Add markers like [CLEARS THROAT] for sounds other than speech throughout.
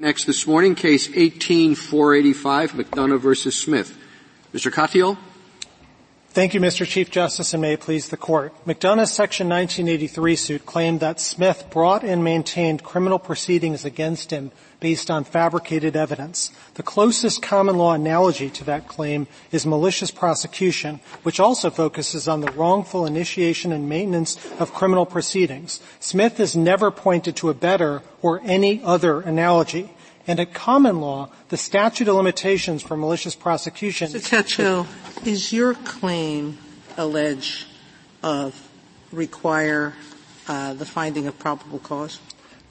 Next this morning, case 18485, McDonough versus Smith. Mr. Katyal? Thank you, Mr. Chief Justice, and may it please the Court. McDonough's Section 1983 suit claimed that Smith brought and maintained criminal proceedings against him based on fabricated evidence. The closest common law analogy to that claim is malicious prosecution, which also focuses on the wrongful initiation and maintenance of criminal proceedings. Smith has never pointed to a better or any other analogy. And at common law, the statute of limitations for malicious prosecution. Mr. Katyal, is your claim allege of require uh, the finding of probable cause?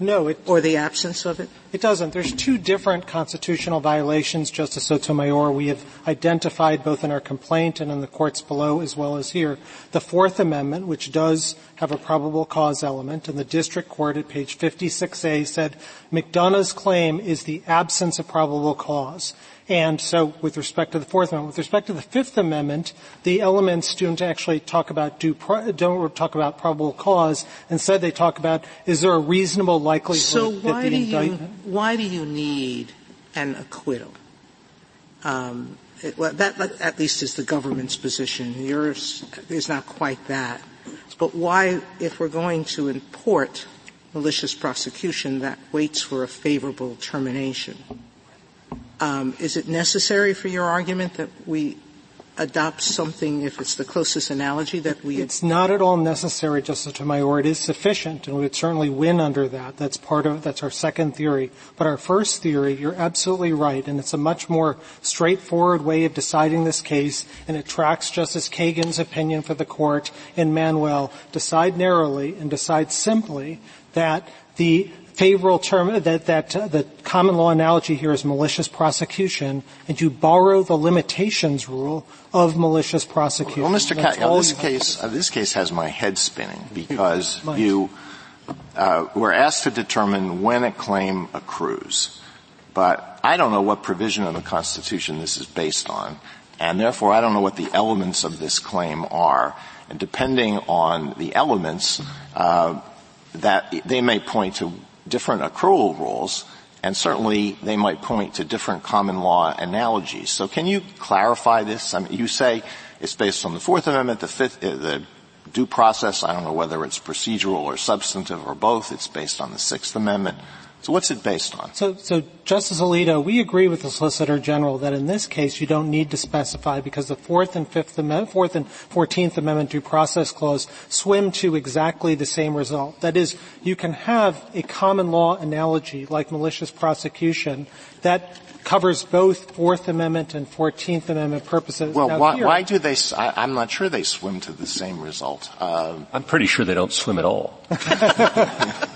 No, it, or the absence of it? It doesn't. There's two different constitutional violations, Justice Sotomayor. We have identified both in our complaint and in the courts below as well as here. The Fourth Amendment, which does have a probable cause element, and the district court at page 56A said McDonough's claim is the absence of probable cause. And so with respect to the Fourth Amendment, with respect to the Fifth Amendment, the elements don't actually talk about due, don't talk about probable cause. Instead they talk about is there a reasonable likelihood so that the indictment. You, why do you need an acquittal? Um, it, well, that at least is the government's position. Yours is not quite that. But why, if we're going to import malicious prosecution, that waits for a favorable termination? Um, is it necessary for your argument that we adopt something if it's the closest analogy that we it's not at all necessary justice sotomayor. It is sufficient and we would certainly win under that. That's part of that's our second theory. But our first theory you're absolutely right and it's a much more straightforward way of deciding this case and it tracks justice kagan's opinion for the court in manuel decide narrowly and decide simply that the favorable term that that uh, the common law analogy here is malicious prosecution, and you borrow the limitations rule of malicious prosecution. Well, Mr. Katyal, this case uh, this case has my head spinning because you uh, were asked to determine when a claim accrues, but I don't know what provision of the Constitution this is based on, and therefore I don't know what the elements of this claim are. And depending on the elements, uh, that they may point to different accrual rules, and certainly they might point to different common law analogies. So can you clarify this? I mean, you say it's based on the Fourth Amendment, the Fifth, uh, the due process. I don't know whether it's procedural or substantive or both. It's based on the Sixth Amendment. So what's it based on? So, so Justice Alito, we agree with the Solicitor General that in this case you don't need to specify because the Fourth and Fifth Amendment, Fourth and Fourteenth Amendment due process clause swim to exactly the same result. That is, you can have a common law analogy like malicious prosecution that covers both Fourth Amendment and Fourteenth Amendment purposes. Well, why, here, why, do they? I, am not sure they swim to the same result. Uh, I'm pretty sure they don't swim at all. [LAUGHS]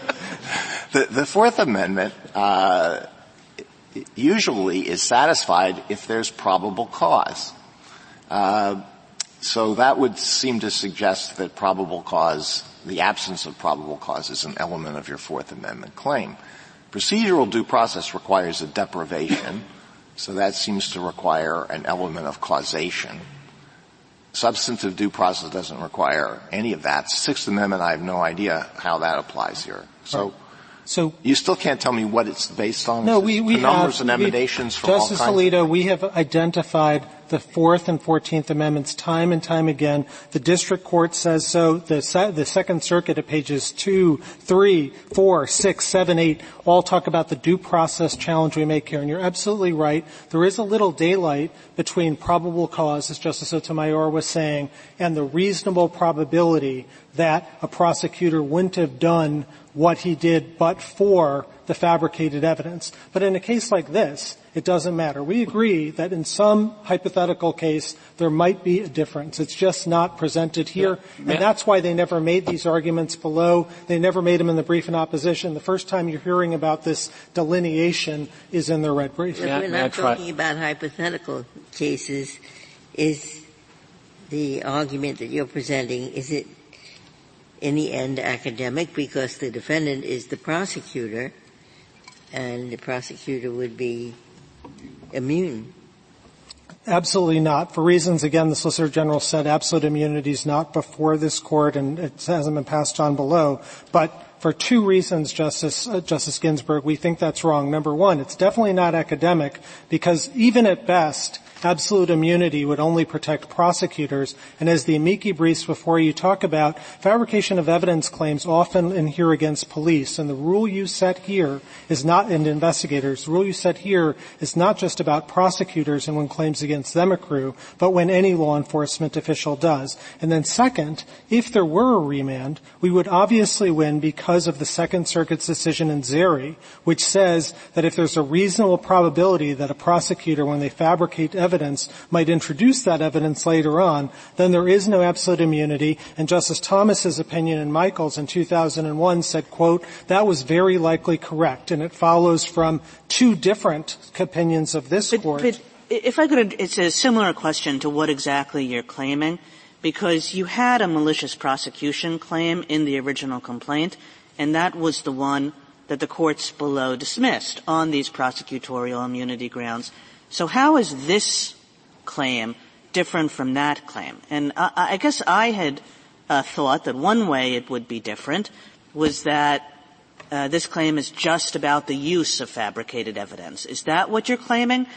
The, the Fourth Amendment uh, usually is satisfied if there's probable cause. Uh, so that would seem to suggest that probable cause, the absence of probable cause, is an element of your Fourth Amendment claim. Procedural due process requires a deprivation, so that seems to require an element of causation. Substantive due process doesn't require any of that. Sixth Amendment, I have no idea how that applies here. So so you still can't tell me what it's based on. No, we, we numbers have, and emanations from Justice all kinds. Alito, we have identified the Fourth and Fourteenth Amendments time and time again. The district court says so. The, the Second Circuit at pages two, three, four, six, seven, eight all talk about the due process challenge we make here. And you're absolutely right. There is a little daylight between probable cause, as Justice Sotomayor was saying, and the reasonable probability that a prosecutor wouldn't have done what he did but for the fabricated evidence. But in a case like this, it doesn't matter. We agree that in some hypothetical case, there might be a difference. It's just not presented here. And that's why they never made these arguments below. They never made them in the brief in opposition. The first time you're hearing about this delineation is in their red brief. we're not talking about hypothetical cases. Is the argument that you're presenting, is it in the end academic because the defendant is the prosecutor and the prosecutor would be immune. Absolutely not. For reasons, again, the Solicitor General said absolute immunity is not before this court and it hasn't been passed on below. But For two reasons, Justice, uh, Justice Ginsburg, we think that's wrong. Number one, it's definitely not academic because even at best, absolute immunity would only protect prosecutors. And as the amici briefs before you talk about, fabrication of evidence claims often inhere against police. And the rule you set here is not, and investigators, the rule you set here is not just about prosecutors and when claims against them accrue, but when any law enforcement official does. And then second, if there were a remand, we would obviously win because of the Second Circuit's decision in Zahrey, which says that if there's a reasonable probability that a prosecutor, when they fabricate evidence, evidence might introduce that evidence later on, then there is no absolute immunity. And Justice Thomas's opinion in Michaels in 2001 said, quote, that was very likely correct. And it follows from two different opinions of this but, court. But if I could, it's a similar question to what exactly you're claiming, because you had a malicious prosecution claim in the original complaint, and that was the one that the courts below dismissed on these prosecutorial immunity grounds. So how is this claim different from that claim? And I, I guess I had uh, thought that one way it would be different was that uh, this claim is just about the use of fabricated evidence. Is that what you're claiming?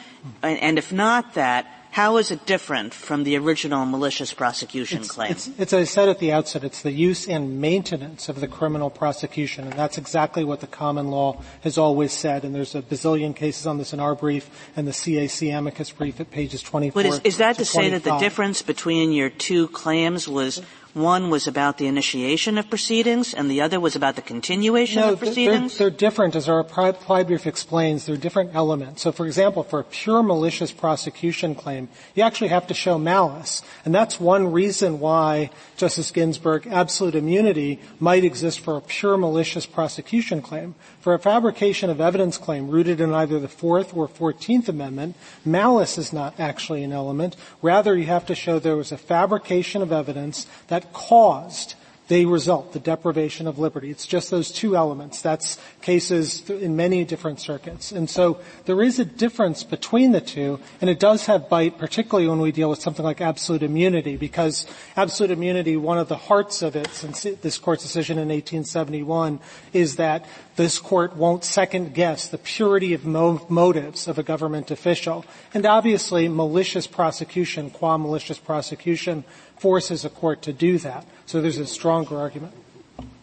And, and if not that, how is it different from the original malicious prosecution it's, claim? It's, it's, as I said at the outset, it's the use and maintenance of the criminal prosecution, and that's exactly what the common law has always said. And there's a bazillion cases on this in our brief and the CAC amicus brief at pages 24. But is, is that to, to say that the difference between your two claims was one was about the initiation of proceedings, and the other was about the continuation no, of proceedings? They're, they're different, as our reply brief explains. They're different elements. So, for example, for a pure malicious prosecution claim, you actually have to show malice. And that's one reason why, Justice Ginsburg, absolute immunity might exist for a pure malicious prosecution claim. For a fabrication of evidence claim rooted in either the Fourth or Fourteenth Amendment, malice is not actually an element. Rather, you have to show there was a fabrication of evidence that caused the result, the deprivation of liberty. It's just those two elements. That's cases in many different circuits. And so there is a difference between the two, and it does have bite, particularly when we deal with something like absolute immunity, because absolute immunity, one of the hearts of it since this court's decision in 1871 is that this court won't second guess the purity of mo- motives of a government official. And obviously malicious prosecution, qua malicious prosecution, forces a court to do that. So there's a stronger argument.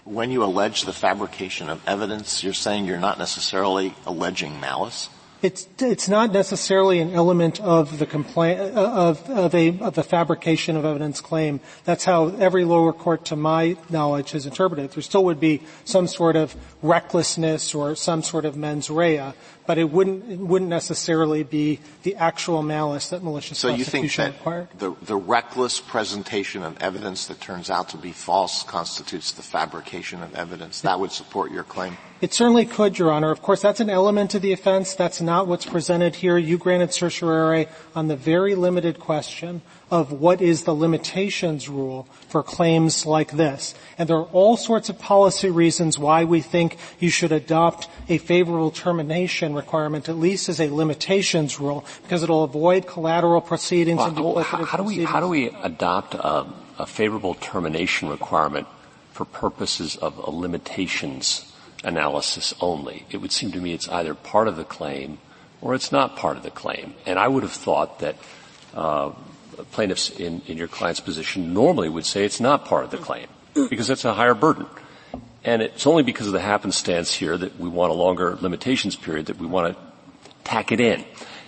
When you allege the fabrication of evidence, you're saying you're not necessarily alleging malice? It's, it's not necessarily an element of the complaint, of, of a, of the fabrication of evidence claim. That's how every lower court, to my knowledge, has interpreted it. There still would be some sort of recklessness or some sort of mens rea, but it wouldn't, it wouldn't necessarily be the actual malice that malicious so prosecution you think required. The, the reckless presentation of evidence that turns out to be false constitutes the fabrication of evidence. That would support your claim? It certainly could, Your Honor. Of course, that's an element of the offense. That's not what's presented here. You granted certiorari on the very limited question of what is the limitations rule for claims like this. And there are all sorts of policy reasons why we think you should adopt a favorable termination requirement, at least as a limitations rule, because it will avoid collateral proceedings well, and duplicative how, how do we, how do we adopt a, a favorable termination requirement for purposes of a limitations analysis only? It would seem to me it's either part of the claim or it's not part of the claim. And I would have thought that uh, plaintiffs in, in your client's position normally would say it's not part of the claim because it's a higher burden. And it's only because of the happenstance here that we want a longer limitations period that we want to tack it in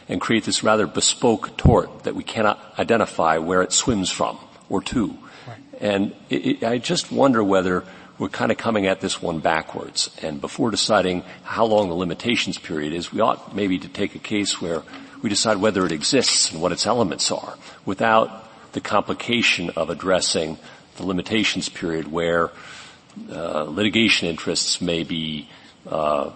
and create this rather bespoke tort that we cannot identify where it swims from or to. Right. And it, it, I just wonder whether we're kind of coming at this one backwards. And before deciding how long the limitations period is, we ought maybe to take a case where we decide whether it exists and what its elements are without the complication of addressing the limitations period where uh, litigation interests may be uh,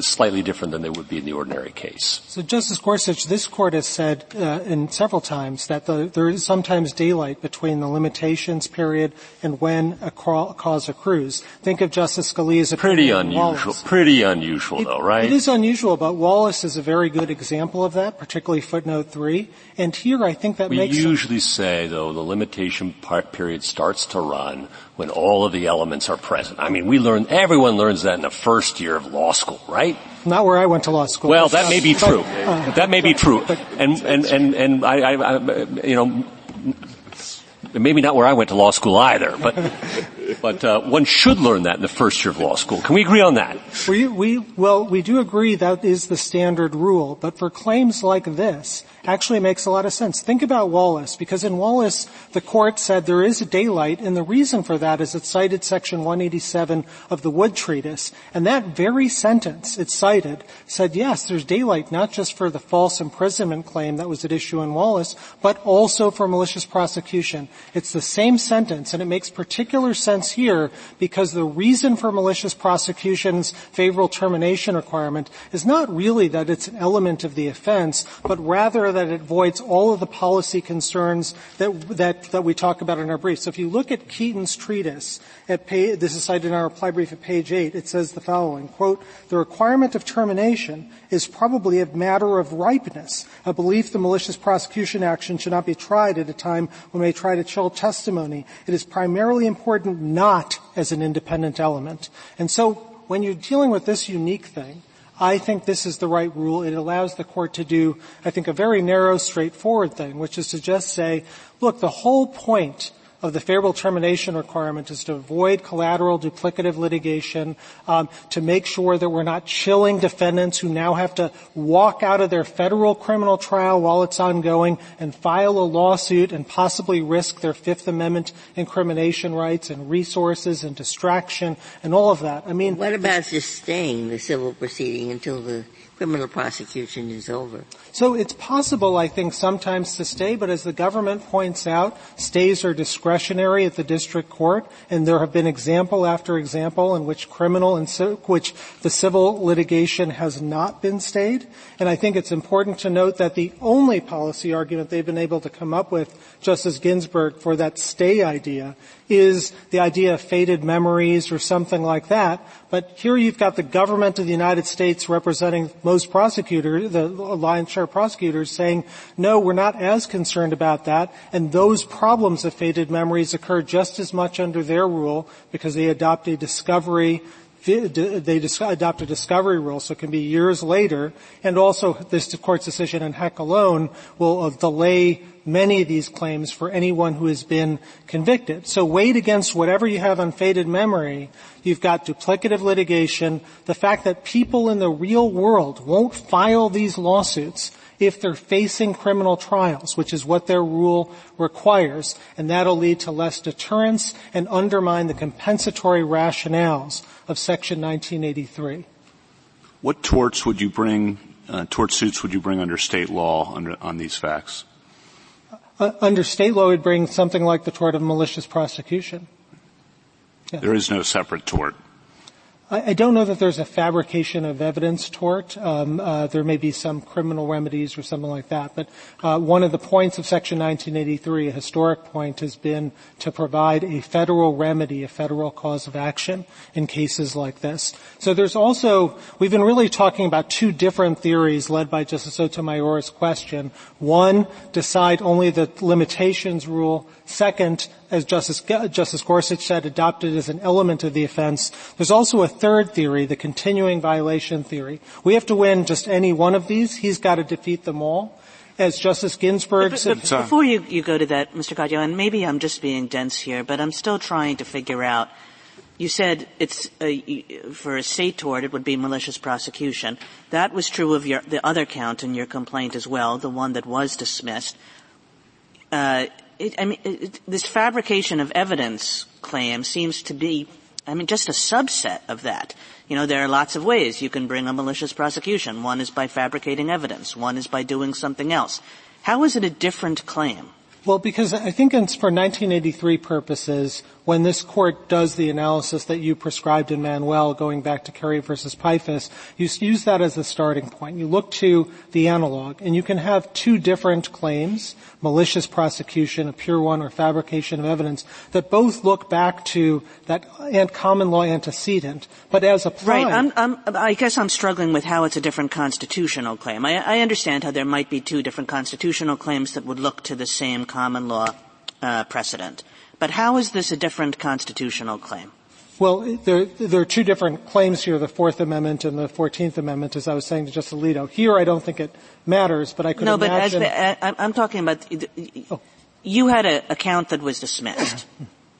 slightly different than they would be in the ordinary case. So, Justice Gorsuch, this court has said uh, in several times that the, there is sometimes daylight between the limitations period and when a cause accrues. Think of Justice Scalia's pretty unusual. Wallace. Pretty unusual, it, though, right? It is unusual, but Wallace is a very good example of that, particularly footnote three. And here, I think that we makes. We usually say, though, the limitation period starts to run when all of the elements are present. I mean, we learn, everyone learns that in the first year of law school, right? Not where I went to law school. Well, that may be true. Uh, that may be true. And, and, and, and I, I, I, you know, maybe not where I went to law school either, but, but uh, one should learn that in the first year of law school. Can we agree on that? We, we, well, we do agree that is the standard rule, but for claims like this, actually makes a lot of sense. Think about Wallace, because in Wallace, the court said there is a daylight, and the reason for that is it cited section 187 of the Wood Treatise, and that very sentence it cited said, yes, there's daylight not just for the false imprisonment claim that was at issue in Wallace, but also for malicious prosecution. It's the same sentence, and it makes particular sense here because the reason for malicious prosecution's favorable termination requirement is not really that it's an element of the offense, but rather that it voids all of the policy concerns that, that, that we talk about in our brief. So if you look at Keeton's treatise, at this is cited in our reply brief at page 8, it says the following, quote, the requirement of termination is probably a matter of ripeness, a belief the malicious prosecution action should not be tried at a time when they try to chill testimony. It is primarily important not as an independent element. And so when you're dealing with this unique thing, I think this is the right rule. It allows the court to do, I think, a very narrow, straightforward thing, which is to just say, look, the whole point of the favorable termination requirement is to avoid collateral duplicative litigation, um, to make sure that we're not chilling defendants who now have to walk out of their federal criminal trial while it's ongoing and file a lawsuit and possibly risk their Fifth Amendment incrimination rights and resources and distraction and all of that. I mean, what about just staying the civil proceeding until the criminal prosecution is over. So it's possible, I think, sometimes to stay, but as the government points out, stays are discretionary at the district court, and there have been example after example in which criminal and which the civil litigation has not been stayed. And I think it's important to note that the only policy argument they've been able to come up with, Justice Ginsburg, for that stay idea is the idea of faded memories or something like that. But here you've got the government of the United States representing most prosecutors, the lion's share prosecutors saying, no, we're not as concerned about that. And those problems of faded memories occur just as much under their rule because they adopt a discovery they adopt a discovery rule, so it can be years later, and also this court's decision in Heck alone will uh, delay many of these claims for anyone who has been convicted. So weighed against whatever you have on faded memory, you've got duplicative litigation, the fact that people in the real world won't file these lawsuits if they're facing criminal trials, which is what their rule requires, and that'll lead to less deterrence and undermine the compensatory rationales of Section 1983. What torts would you bring, uh, tort suits would you bring under state law under, on these facts? Uh, under state law, would bring something like the tort of malicious prosecution. Yeah. There is no separate tort. I, don't know that there's a fabrication of evidence tort. Um, uh, there may be some criminal remedies or something like that. But uh, one of the points of Section 1983, a historic point, has been to provide a federal remedy, a federal cause of action in cases like this. So there's also we've been really talking about two different theories led by Justice Sotomayor's question. One, decide only the limitations rule. Second, as Justice, Justice Gorsuch said, adopted as an element of the offense. There's also a third theory, the continuing violation theory. We have to win just any one of these. He's got to defeat them all. As Justice Ginsburg but, said. But before you, you go to that, Mr. Katyal, and maybe I'm just being dense here, but I'm still trying to figure out you said it's a, for a state tort it would be malicious prosecution. That was true of your, the other count in your complaint as well, the one that was dismissed. Uh, it, I mean, it, this fabrication of evidence claim seems to be, I mean, just a subset of that. You know, there are lots of ways you can bring a malicious prosecution. One is by fabricating evidence. One is by doing something else. How is it a different claim? Well, because I think for 1983 purposes, when this court does the analysis that you prescribed in Manuel, going back to Carey versus Piphus, you use that as a starting point. You look to the analog, and you can have two different claims, malicious prosecution, a pure one, or fabrication of evidence, that both look back to that common law antecedent, but as applied. Right. I'm, I'm, i guess I'm struggling with how it's a different constitutional claim. I, I, understand how there might be two different constitutional claims that would look to the same common law uh, precedent. But how is this a different constitutional claim? Well, there, there are two different claims here, the Fourth Amendment and the Fourteenth Amendment, as I was saying to Justice Alito. Here, I don't think it matters, but I could no, imagine. No, but as, I'm talking about, oh. you had a, a count that was dismissed.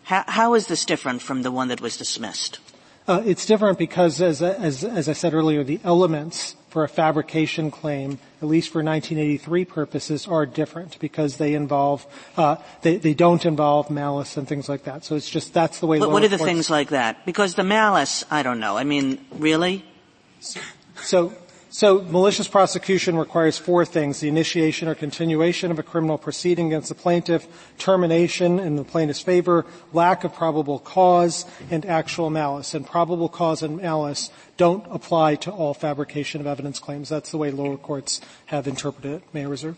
how, how is this different from the one that was dismissed? Uh, it's different because, as, as, as I said earlier, the elements for a fabrication claim, at least for 1983 purposes, are different because they involve uh, they, they don't involve malice and things like that. So it's just that's the way. But what are the things like that? Because the malice, I don't know. I mean, really? So so malicious prosecution requires four things, the initiation or continuation of a criminal proceeding against the plaintiff, termination in the plaintiff's favor, lack of probable cause, and actual malice. And probable cause and malice don't apply to all fabrication of evidence claims. That's the way lower courts have interpreted it. May I reserve?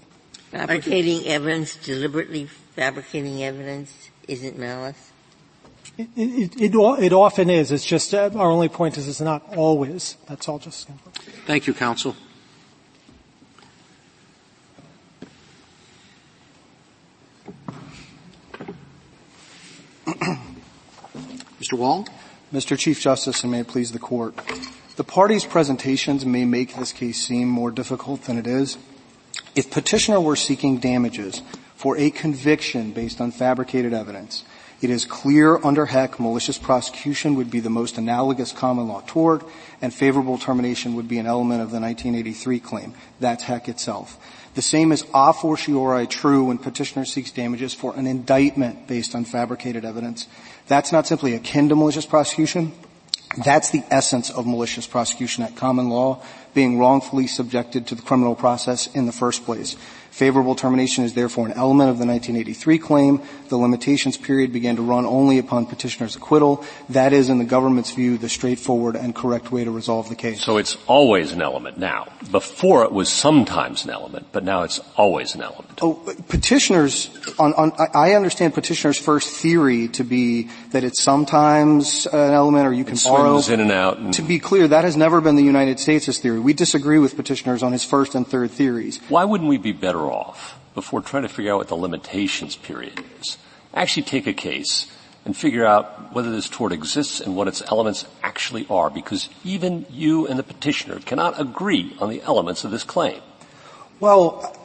Fabricating evidence, deliberately fabricating evidence isn't malice? It, it, it, it, often is. It's just uh, our only point is it's not always. That's all. Just. Thank you, counsel. [CLEARS THROAT] Mr. Wall. Mr. Chief Justice, and may it please the court. The parties' presentations may make this case seem more difficult than it is. If petitioner were seeking damages for a conviction based on fabricated evidence, it is clear under Heck malicious prosecution would be the most analogous common law tort, and favorable termination would be an element of the 1983 claim. That's Heck itself. The same is a fortiori true when petitioner seeks damages for an indictment based on fabricated evidence. That's not simply akin to malicious prosecution. That's the essence of malicious prosecution at common law, being wrongfully subjected to the criminal process in the first place. Favorable termination is therefore an element of the 1983 claim. The limitations period began to run only upon petitioner's acquittal. That is, in the government's view, the straightforward and correct way to resolve the case. So it's always an element now. Before it was sometimes an element, but now it's always an element. Oh, petitioners, on, on, I understand petitioner's first theory to be that it's sometimes an element or you can it borrow. in and out. And to be clear, that has never been the United States' theory. We disagree with petitioners on his first and third theories. Why wouldn't we be better better off, before trying to figure out what the limitations period is, actually take a case and figure out whether this tort exists and what its elements actually are, because even you and the petitioner cannot agree on the elements of this claim. Well,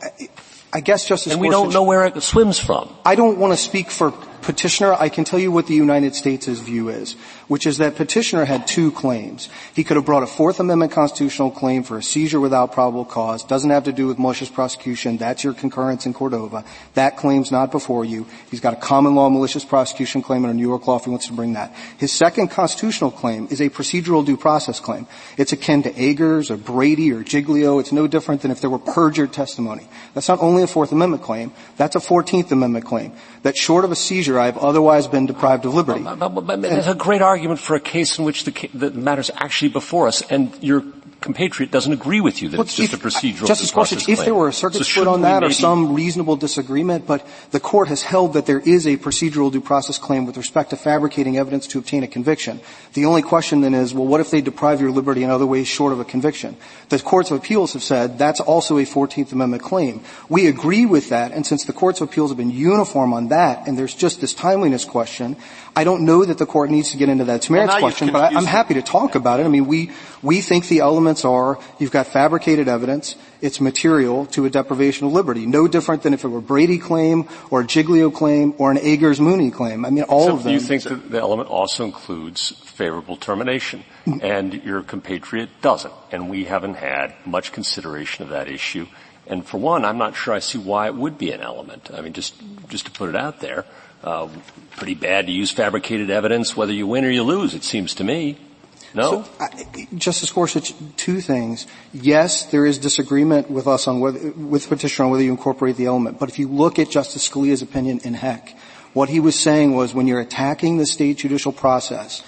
I guess Justice And we don't know where it swims from. I don't want to speak for petitioner, I can tell you what the United States' view is, which is that petitioner had two claims. He could have brought a Fourth Amendment constitutional claim for a seizure without probable cause, doesn't have to do with malicious prosecution, that's your concurrence in Cordova. That claim's not before you. He's got a common law malicious prosecution claim under New York law if he wants to bring that. His second constitutional claim is a procedural due process claim. It's akin to Agurs or Brady or Giglio. It's no different than if there were perjured testimony. That's not only a Fourth Amendment claim, that's a Fourteenth Amendment claim. That short of a seizure I've otherwise been deprived of liberty. But, but, but, for a case in which the, the is actually before us, and your compatriot doesn't agree with you that well, it's just if, a procedural Justice Gorsuch, if there were a circuit so split on that or some reasonable disagreement, but the court has held that there is a procedural due process claim with respect to fabricating evidence to obtain a conviction. The only question then is, well, what if they deprive your liberty in other ways short of a conviction? The courts of appeals have said that's also a 14th Amendment claim. We agree with that, and since the courts of appeals have been uniform on that, and there's just this timeliness question, I don't know that the court needs to get into that merits well, question, but I, am happy to talk about it. I mean, we, we think the elements are, you've got fabricated evidence, it's material to a deprivation of liberty. No different than if it were Brady claim, or a Giglio claim, or an Agurs-Mooney claim. I mean, all so of them. you think that the element also includes favorable termination, and your compatriot doesn't, and we haven't had much consideration of that issue. And for one, I'm not sure I see why it would be an element. I mean, just, just to put it out there, uh, pretty bad to use fabricated evidence whether you win or you lose, it seems to me. No? So, uh, Justice Gorsuch, two things. Yes, there is disagreement with us on whether, with petitioner on whether you incorporate the element. But if you look at Justice Scalia's opinion in Heck, What he was saying was when you're attacking the state judicial process,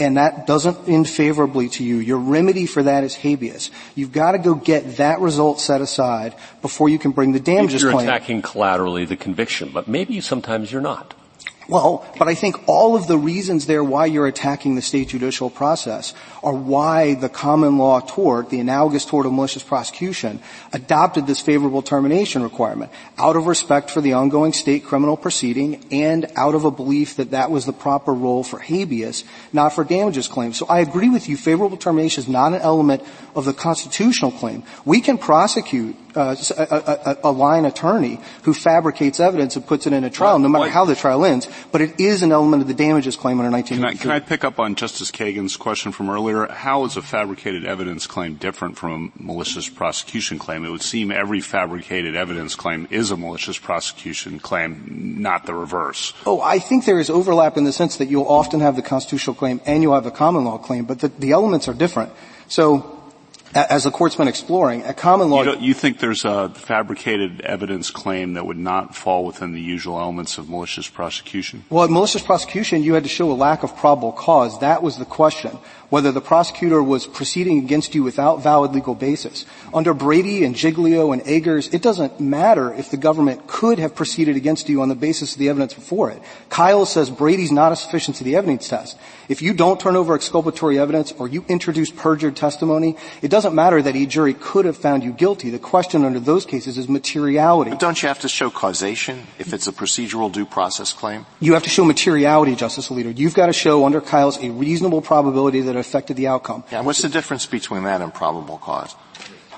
and that doesn't end favorably to you, your remedy for that is habeas. You've got to go get that result set aside before you can bring the damages you're claim. You're attacking collaterally the conviction, but maybe sometimes you're not. Well, but I think all of the reasons there why you're attacking the state judicial process are why the common law tort, the analogous tort of malicious prosecution, adopted this favorable termination requirement out of respect for the ongoing state criminal proceeding and out of a belief that that was the proper role for habeas, not for damages claims. So I agree with you, favorable termination is not an element of the constitutional claim. We can prosecute uh, a, a, a, line attorney who fabricates evidence and puts it in a trial, no matter how the trial ends. But it is an element of the damages claim under 1993. Can I, can I pick up on Justice Kagan's question from earlier? How is a fabricated evidence claim different from a malicious prosecution claim? It would seem every fabricated evidence claim is a malicious prosecution claim, not the reverse. Oh, I think there is overlap in the sense that you'll often have the constitutional claim and you'll have the common law claim, but the, the elements are different. So as the court's been exploring, a common law. You, you, think there's a fabricated evidence claim that would not fall within the usual elements of malicious prosecution? Well, at malicious prosecution, you had to show a lack of probable cause. That was the question whether the prosecutor was proceeding against you without valid legal basis. Under Brady and Giglio and Agurs, it doesn't matter if the government could have proceeded against you on the basis of the evidence before it. Kyles says Brady's not a sufficiency of the evidence test. If you don't turn over exculpatory evidence or you introduce perjured testimony, it doesn't matter that a jury could have found you guilty. The question under those cases is materiality. But don't you have to show causation if it's a procedural due process claim? You have to show materiality, Justice Alito. You've got to show under Kyles a reasonable probability that it affected the outcome. Yeah, what's the difference between that and probable cause?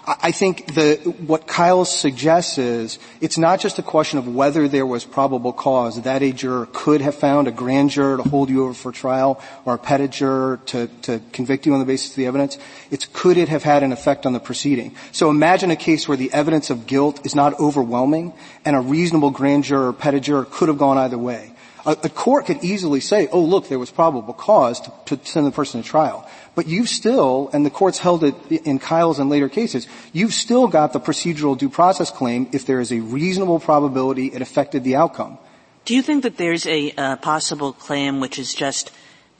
I think the, what Kyles suggests is it's not just a question of whether there was probable cause that a juror could have found a grand juror to hold you over for trial or a petit juror to, to convict you on the basis of the evidence. It's could it have had an effect on the proceeding. So imagine a case where the evidence of guilt is not overwhelming and a reasonable grand juror or petit juror could have gone either way. A, a court could easily say, oh look, there was probable cause to, to send the person to trial. But you've still, and the courts held it in Kyles and later cases, you've still got the procedural due process claim if there is a reasonable probability it affected the outcome. Do you think that there's a uh, possible claim which is just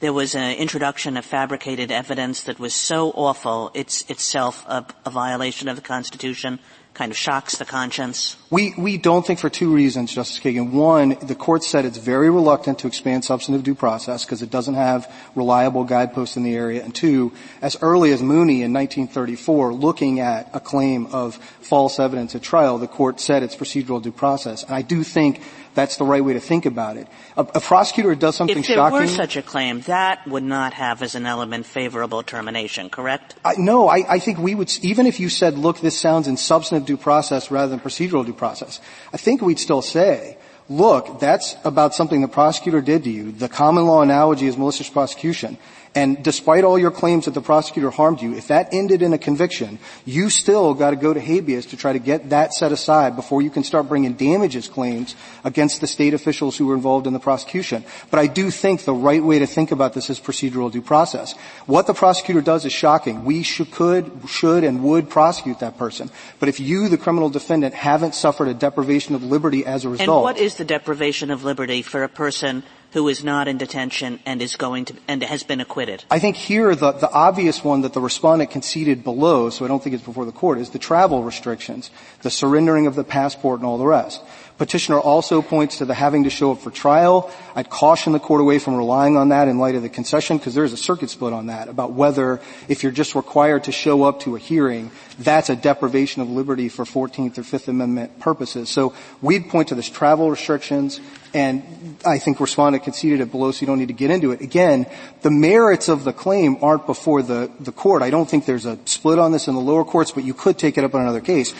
there was an introduction of fabricated evidence that was so awful it's itself a, a violation of the Constitution kind of shocks the conscience? We, we don't think for two reasons, Justice Kagan. One, the court said it's very reluctant to expand substantive due process because it doesn't have reliable guideposts in the area. And two, as early as Mooney in 1934, looking at a claim of false evidence at trial, the court said it's procedural due process. And I do think that's the right way to think about it. A, a prosecutor does something shocking. if there were such a claim, that would not have as an element favorable termination, correct? I, no, I, I think we would, even if you said, look, this sounds in substantive due process rather than procedural due process, I think we'd still say, look, that's about something the prosecutor did to you. The common law analogy is malicious prosecution. And despite all your claims that the prosecutor harmed you, if that ended in a conviction, you still got to go to habeas to try to get that set aside before you can start bringing damages claims against the state officials who were involved in the prosecution. But I do think the right way to think about this is procedural due process. What the prosecutor does is shocking. We should, could, should, and would prosecute that person. But if you, the criminal defendant, haven't suffered a deprivation of liberty as a result. And what is the deprivation of liberty for a person who is not in detention and is going to and has been acquitted? I think here the, the obvious one that the respondent conceded below, so I don't think it's before the court, is the travel restrictions, the surrendering of the passport and all the rest. Petitioner also points to the having to show up for trial. I'd caution the court away from relying on that in light of the concession because there's a circuit split on that about whether if you're just required to show up to a hearing, that's a deprivation of liberty for 14th or 5th Amendment purposes. So we'd point to this travel restrictions and I think respondent conceded it below so you don't need to get into it. Again, the merits of the claim aren't before the, the court. I don't think there's a split on this in the lower courts, but you could take it up on another case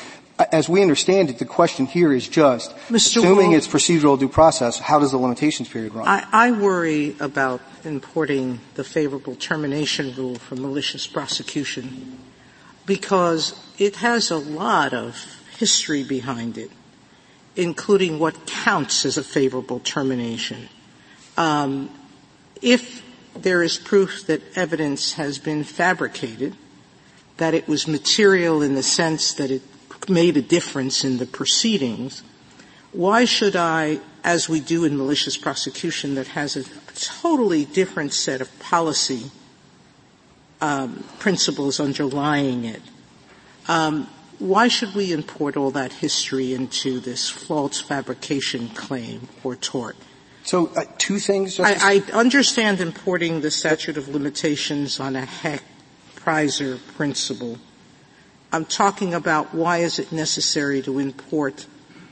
as we understand it, the question here is just, Mr. assuming it's procedural due process, how does the limitations period run? I, I worry about importing the favorable termination rule for malicious prosecution because it has a lot of history behind it, including what counts as a favorable termination. Um, if there is proof that evidence has been fabricated, that it was material in the sense that it made a difference in the proceedings, why should I as we do in malicious prosecution that has a totally different set of policy um, principles underlying it. Um, why should we import all that history into this false fabrication claim or tort? So, uh, two things. I, I, understand importing the statute of limitations on a heck Preiser principle. I'm talking about why is it necessary to import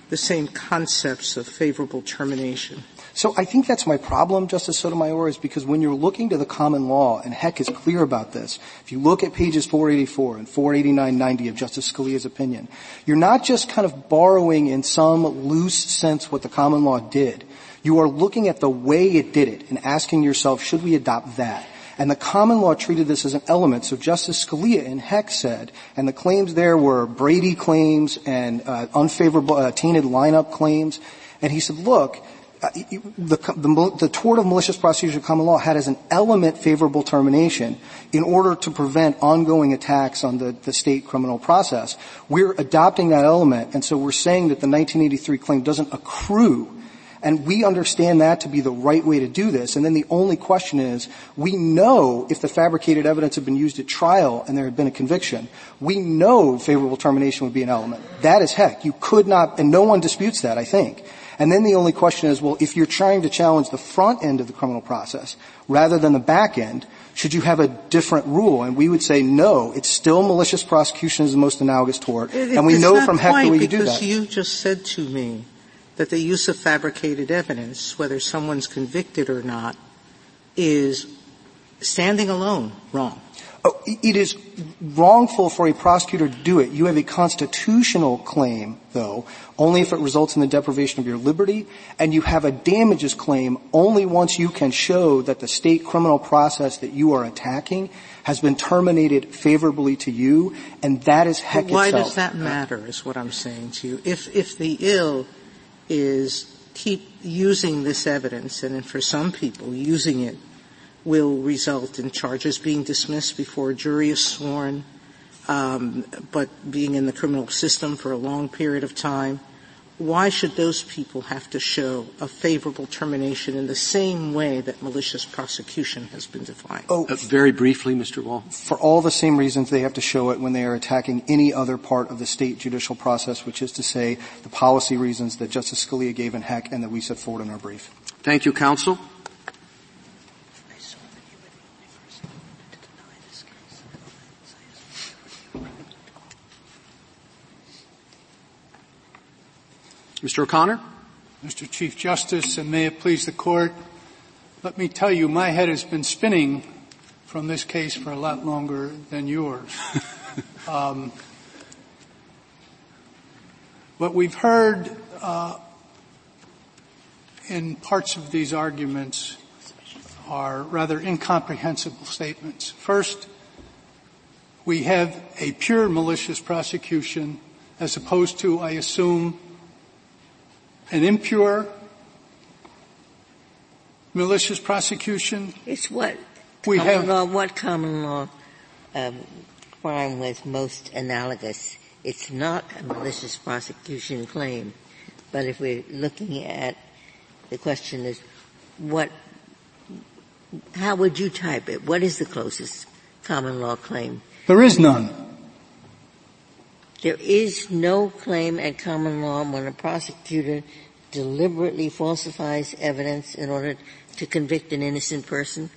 the same concepts of favorable termination? So I think that's my problem, Justice Sotomayor, is because when you're looking to the common law, and Heck is clear about this, if you look at pages 484 and 48990 of Justice Scalia's opinion, you're not just kind of borrowing in some loose sense what the common law did. You are looking at the way it did it and asking yourself, should we adopt that? And the common law treated this as an element. So Justice Scalia in Heck said, and the claims there were Brady claims and uh, unfavorable uh, tainted lineup claims. And he said, look, the, the, the, tort of malicious prosecution of common law had as an element favorable termination in order to prevent ongoing attacks on the, the state criminal process. We're adopting that element, and so we're saying that the 1983 claim doesn't accrue and we understand that to be the right way to do this. And then the only question is, we know if the fabricated evidence had been used at trial and there had been a conviction, we know favorable termination would be an element. That is heck. You could not, and no one disputes that, I think. And then the only question is, well, if you're trying to challenge the front end of the criminal process rather than the back end, should you have a different rule? And we would say no. It's still malicious prosecution is the most analogous tort, it, and we know from Heck the way you do that. Because you just said to me that the use of fabricated evidence, whether someone's convicted or not, is standing alone wrong. Oh, it is wrongful for a prosecutor to do it. You have a constitutional claim, though, only if it results in the deprivation of your liberty, and you have a damages claim only once you can show that the state criminal process that you are attacking has been terminated favorably to you, and that is heck but why itself. does that matter, is what I'm saying to you. If, if the ill is keep using this evidence, and for some people, using it will result in charges being dismissed before a jury is sworn, um, but being in the criminal system for a long period of time. Why should those people have to show a favorable termination in the same way that malicious prosecution has been defined? Oh, uh, very briefly, Mr. Wall. For all the same reasons they have to show it when they are attacking any other part of the state judicial process, which is to say the policy reasons that Justice Scalia gave in Heck and that we set forward in our brief. Thank you, counsel. Mr. O'Connor? Mr. Chief Justice, and may it please the court, let me tell you, my head has been spinning from this case for a lot longer than yours. [LAUGHS] um, what we've heard uh, in parts of these arguments are rather incomprehensible statements. First, we have a pure malicious prosecution as opposed to, I assume, an impure, malicious prosecution. It's what we common have, law, what common law um, crime was most analogous. It's not a malicious prosecution claim, but if we're looking at the question is what, how would you type it? What is the closest common law claim? There is none. There is no claim at common law when a prosecutor deliberately falsifies evidence in order to convict an innocent person?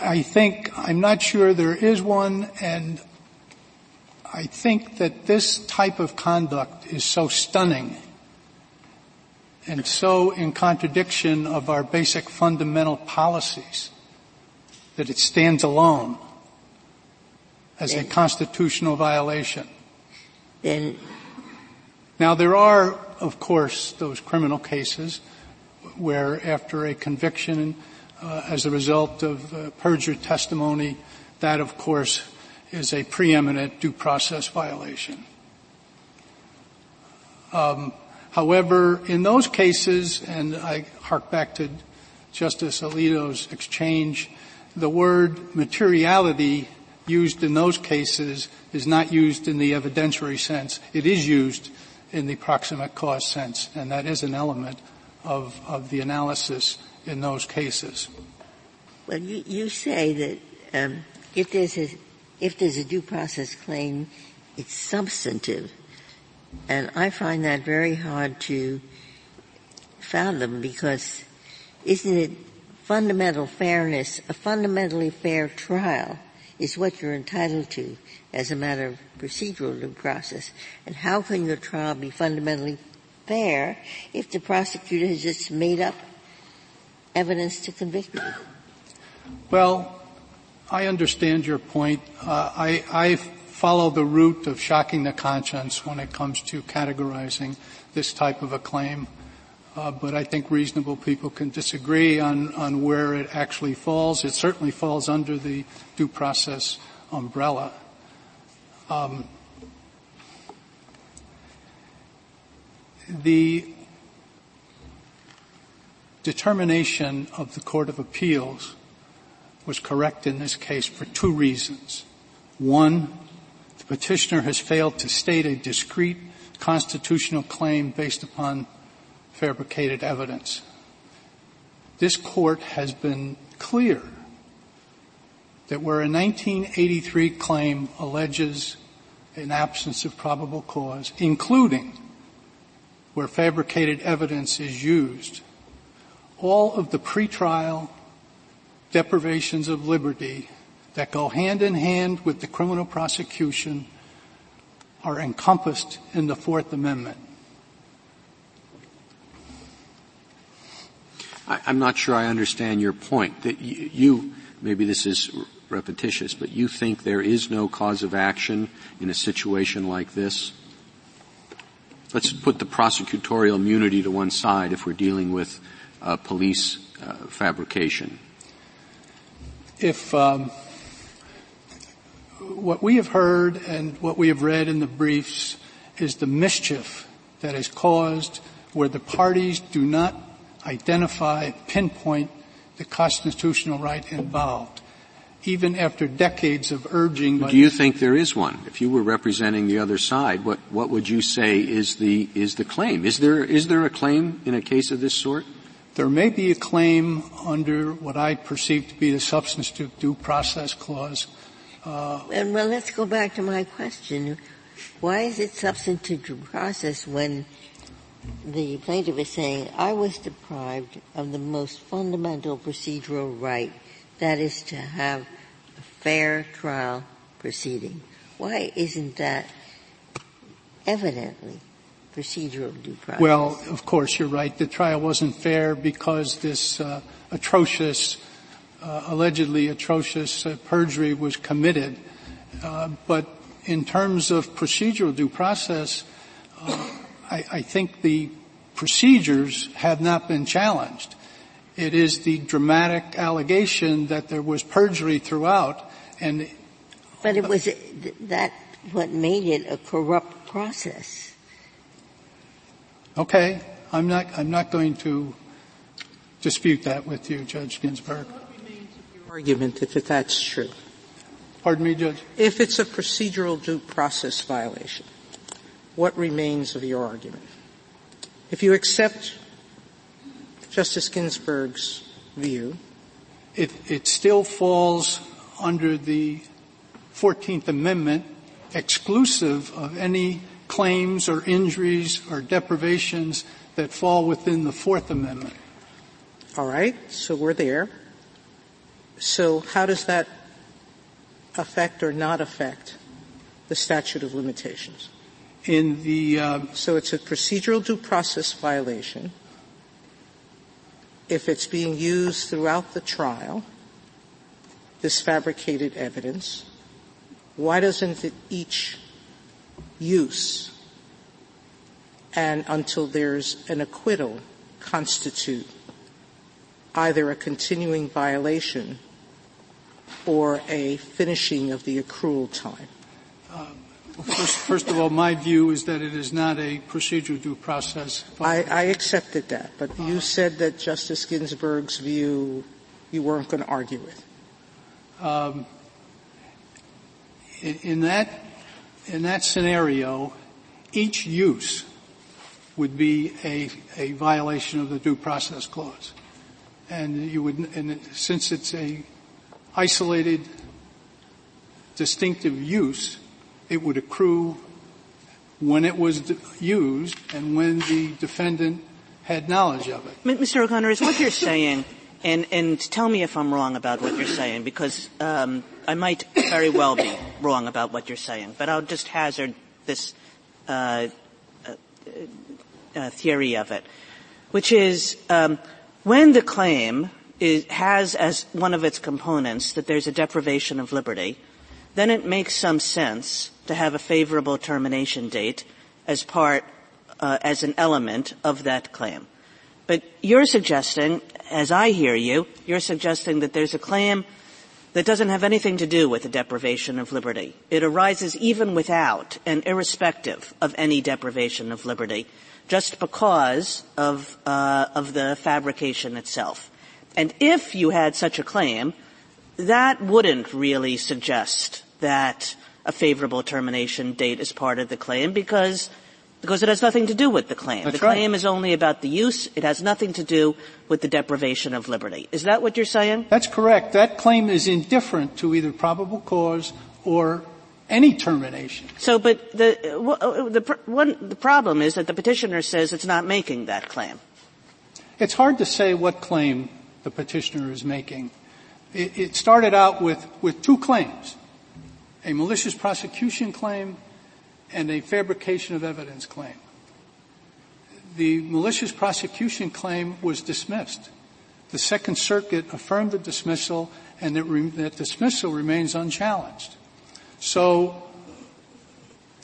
I think, I'm not sure there is one, and I think that this type of conduct is so stunning and so in contradiction of our basic fundamental policies that it stands alone as a constitutional violation. Then now there are, of course, those criminal cases where after a conviction uh, as a result of uh, perjured testimony, that of course is a preeminent due process violation. Um, however, in those cases, and I hark back to Justice Alito's exchange, the word materiality used in those cases is not used in the evidentiary sense. It is used in the proximate cause sense, and that is an element of, of the analysis in those cases. Well, you, you say that um, if there's a if there's a due process claim, it's substantive, and I find that very hard to fathom because isn't it fundamental fairness, a fundamentally fair trial is what you're entitled to as a matter of procedural due process. And how can your trial be fundamentally fair if the prosecutor has just made up evidence to convict you? Well, I understand your point. Uh, I, I follow the route of shocking the conscience when it comes to categorizing this type of a claim. Uh, but I think reasonable people can disagree on, on where it actually falls. It certainly falls under the due process umbrella. Um, the determination of the Court of Appeals was correct in this case for two reasons. One, the petitioner has failed to state a discrete constitutional claim based upon fabricated evidence. This court has been clear that where a 1983 claim alleges an absence of probable cause, including where fabricated evidence is used, all of the pretrial deprivations of liberty that go hand in hand with the criminal prosecution are encompassed in the Fourth Amendment. I, am not sure I understand your point. That you, you, maybe this is repetitious, but you think there is no cause of action in a situation like this? Let's put the prosecutorial immunity to one side if we're dealing with uh, police uh, fabrication. If um, what we have heard and what we have read in the briefs is the mischief that is caused where the parties do not identify, pinpoint the constitutional right involved even after decades of urging. Do you think there is one? If you were representing the other side, what, what would you say is the, is the claim? Is there, is there a claim in a case of this sort? There may be a claim under what I perceive to be the substantive due process clause. Uh, and well, let's go back to my question. Why is it substantive due process when the plaintiff is saying, I was deprived of the most fundamental procedural right that is to have a fair trial proceeding. Why isn't that evidently procedural due process? Well, of course, you're right. The trial wasn't fair because this uh, atrocious, uh, allegedly atrocious uh, perjury was committed. Uh, but in terms of procedural due process, uh, I, I think the procedures have not been challenged. It is the dramatic allegation that there was perjury throughout and But it was that what made it a corrupt process. Okay. I'm not, I'm not going to dispute that with you, Judge Ginsburg. argument if that's true? Pardon me, Judge? If it's a procedural due process violation, what remains of your argument? If you accept Justice Ginsburg's view? It, it still falls under the 14th Amendment exclusive of any claims or injuries or deprivations that fall within the Fourth Amendment. All right, so we're there. So how does that affect or not affect the statute of limitations? In the uh, so it's a procedural due process violation if it's being used throughout the trial, this fabricated evidence, why doesn't it each use and until there's an acquittal constitute either a continuing violation or a finishing of the accrual time? First, first, of all, my view is that it is not a procedural due process. I, I accepted that, but you said that Justice Ginsburg's view you weren't going to argue with. Um, in, in, that in that scenario, each use would be a, a violation of the due process clause. And you would, and since it's a isolated, distinctive use, it would accrue when it was used and when the defendant had knowledge of it. Mr. O'Connor, is what you're saying, and, and tell me if I'm wrong about what you're saying, because um, I might very well be wrong about what you're saying, but I'll just hazard this uh, uh, uh, theory of it, which is um, when the claim is, has as one of its components that there's a deprivation of liberty, then it makes some sense to have a favorable termination date as part, uh, as an element of that claim. But you're suggesting, as I hear you, you're suggesting that there's a claim that doesn't have anything to do with the deprivation of liberty. It arises even without and irrespective of any deprivation of liberty, just because of, uh, of the fabrication itself. And if you had such a claim, that wouldn't really suggest that a favorable termination date as part of the claim because because it has nothing to do with the claim. That's the right. claim is only about the use. It has nothing to do with the deprivation of liberty. Is that what you're saying? That's correct. That claim is indifferent to either probable cause or any termination. So, but the uh, the one the problem is that the petitioner says it's not making that claim. It's hard to say what claim the petitioner is making. It, it started out with with two claims: a malicious prosecution claim and a fabrication of evidence claim. The malicious prosecution claim was dismissed. The Second Circuit affirmed the dismissal and that, re- that dismissal remains unchallenged. So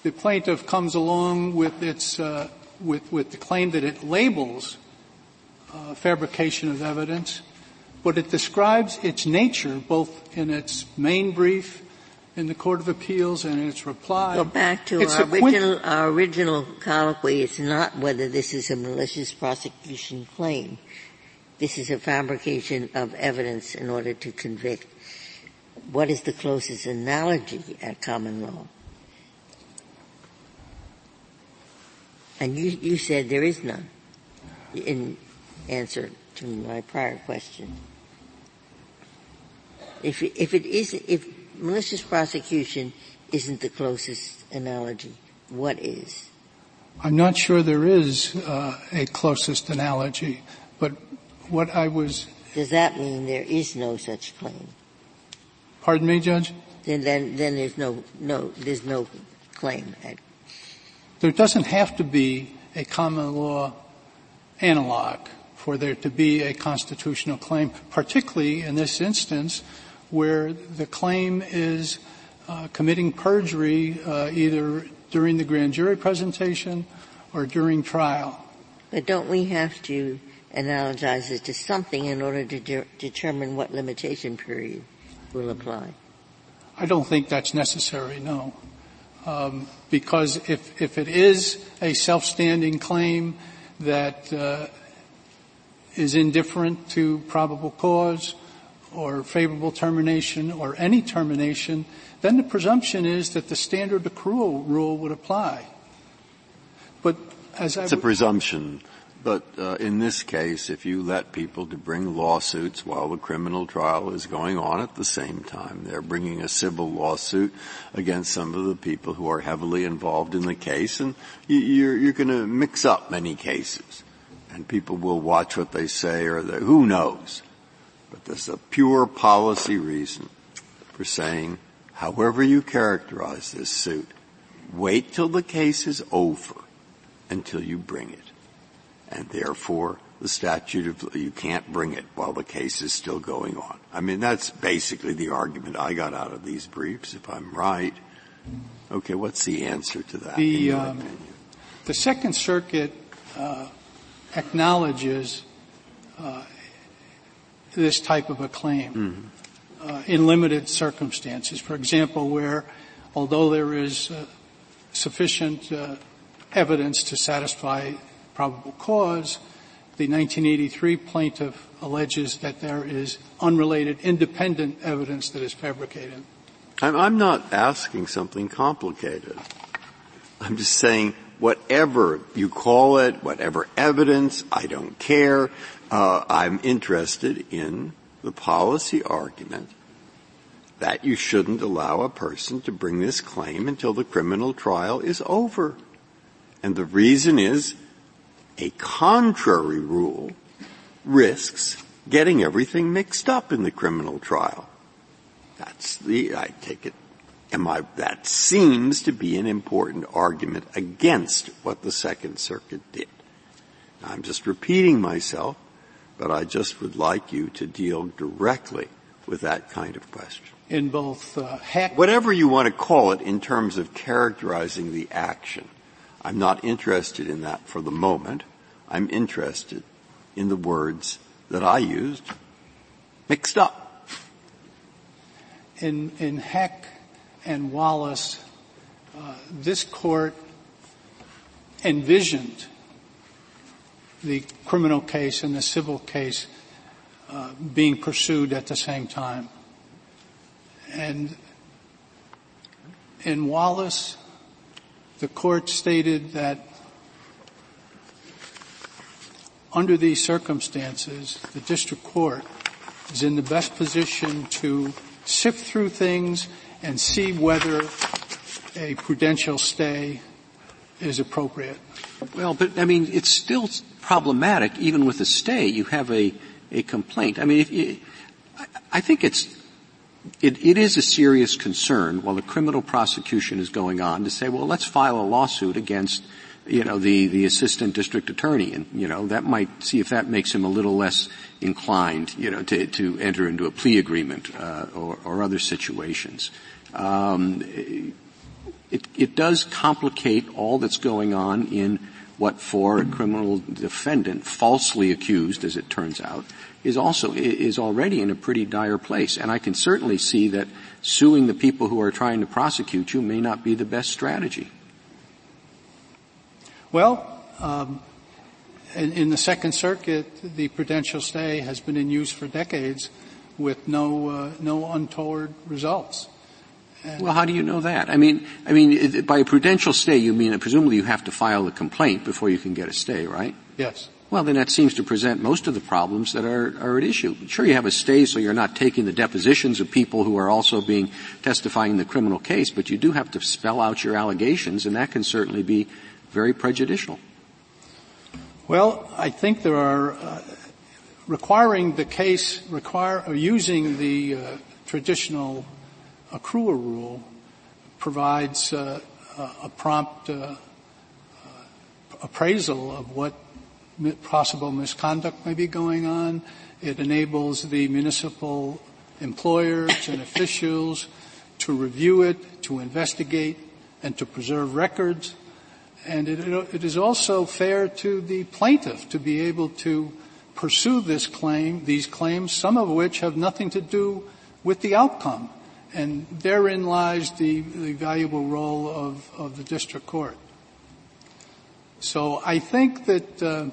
the plaintiff comes along with its, uh, with, with the claim that it labels uh, fabrication of evidence, but it describes its nature both in its main brief in the Court of Appeals and in its reply. Go back to our original, our original colloquy. It's not whether this is a malicious prosecution claim. This is a fabrication of evidence in order to convict. What is the closest analogy at common law? And you, you said there is none in answer to my prior question. If, if it is, if malicious prosecution isn't the closest analogy. What is? I'm not sure there is uh, a closest analogy, but what I was. Does that mean there is no such claim? Pardon me, Judge. Then, then, then there's no, no, there's no claim. There doesn't have to be a common law analog for there to be a constitutional claim, particularly in this instance where the claim is uh, committing perjury uh, either during the grand jury presentation or during trial. But don't we have to analogize it to something in order to de- determine what limitation period will apply? I don't think that's necessary, no. Um, because if, if it is a self-standing claim that uh, is indifferent to probable cause, or favorable termination or any termination, then the presumption is that the standard accrual rule would apply. But as it's I a presumption. But uh, in this case, if you let people to bring lawsuits while the criminal trial is going on at the same time, they're bringing a civil lawsuit against some of the people who are heavily involved in the case, and you're, you're going to mix up many cases, and people will watch what they say, or they, who knows. There's a pure policy reason for saying, however you characterize this suit, wait till the case is over until you bring it. And therefore, the statute of, you can't bring it while the case is still going on. I mean, that's basically the argument I got out of these briefs, if I'm right. Okay, what's the answer to that? The, um, the Second Circuit uh, acknowledges uh, this type of a claim mm-hmm. uh, in limited circumstances. For example, where although there is uh, sufficient uh, evidence to satisfy probable cause, the 1983 plaintiff alleges that there is unrelated, independent evidence that is fabricated. I'm, I'm not asking something complicated. I'm just saying, whatever you call it, whatever evidence, I don't care. Uh, I'm interested in the policy argument that you shouldn't allow a person to bring this claim until the criminal trial is over. And the reason is a contrary rule risks getting everything mixed up in the criminal trial. That's the, I take it, am I, that seems to be an important argument against what the Second Circuit did. I'm just repeating myself, but I just would like you to deal directly with that kind of question. In both uh, Heck, whatever you want to call it in terms of characterizing the action, I'm not interested in that for the moment. I'm interested in the words that I used, mixed up. In, in Heck and Wallace, uh, this court envisioned the criminal case and the civil case uh, being pursued at the same time. And in Wallace, the court stated that under these circumstances, the district court is in the best position to sift through things and see whether a prudential stay is appropriate. Well, but I mean, it's still problematic even with a stay. You have a, a complaint. I mean, if I think it's, it, it is a serious concern while the criminal prosecution is going on to say, well, let's file a lawsuit against you know, the, the assistant district attorney and, you know, that might see if that makes him a little less inclined, you know, to, to enter into a plea agreement, uh, or, or other situations. Um, it, it does complicate all that's going on in what for a criminal defendant falsely accused, as it turns out, is also, is already in a pretty dire place. And I can certainly see that suing the people who are trying to prosecute you may not be the best strategy. Well, um, in, in, the Second Circuit, the prudential stay has been in use for decades with no uh, no untoward results. Well, how do you know that? I mean, I mean, by a prudential stay, you mean that presumably you have to file a complaint before you can get a stay, right? Yes. Well, then that seems to present most of the problems that are, are at issue. Sure, you have a stay so you're not taking the depositions of people who are also being testifying in the criminal case, but you do have to spell out your allegations, and that can certainly be very prejudicial? Well, I think there are uh, requiring the case require or using the uh, traditional accrual rule provides uh, a prompt uh, appraisal of what possible misconduct may be going on. It enables the municipal employers and officials to review it, to investigate, and to preserve records and it, it is also fair to the plaintiff to be able to pursue this claim, these claims, some of which have nothing to do with the outcome. And therein lies the, the valuable role of, of, the district court. So I think that uh,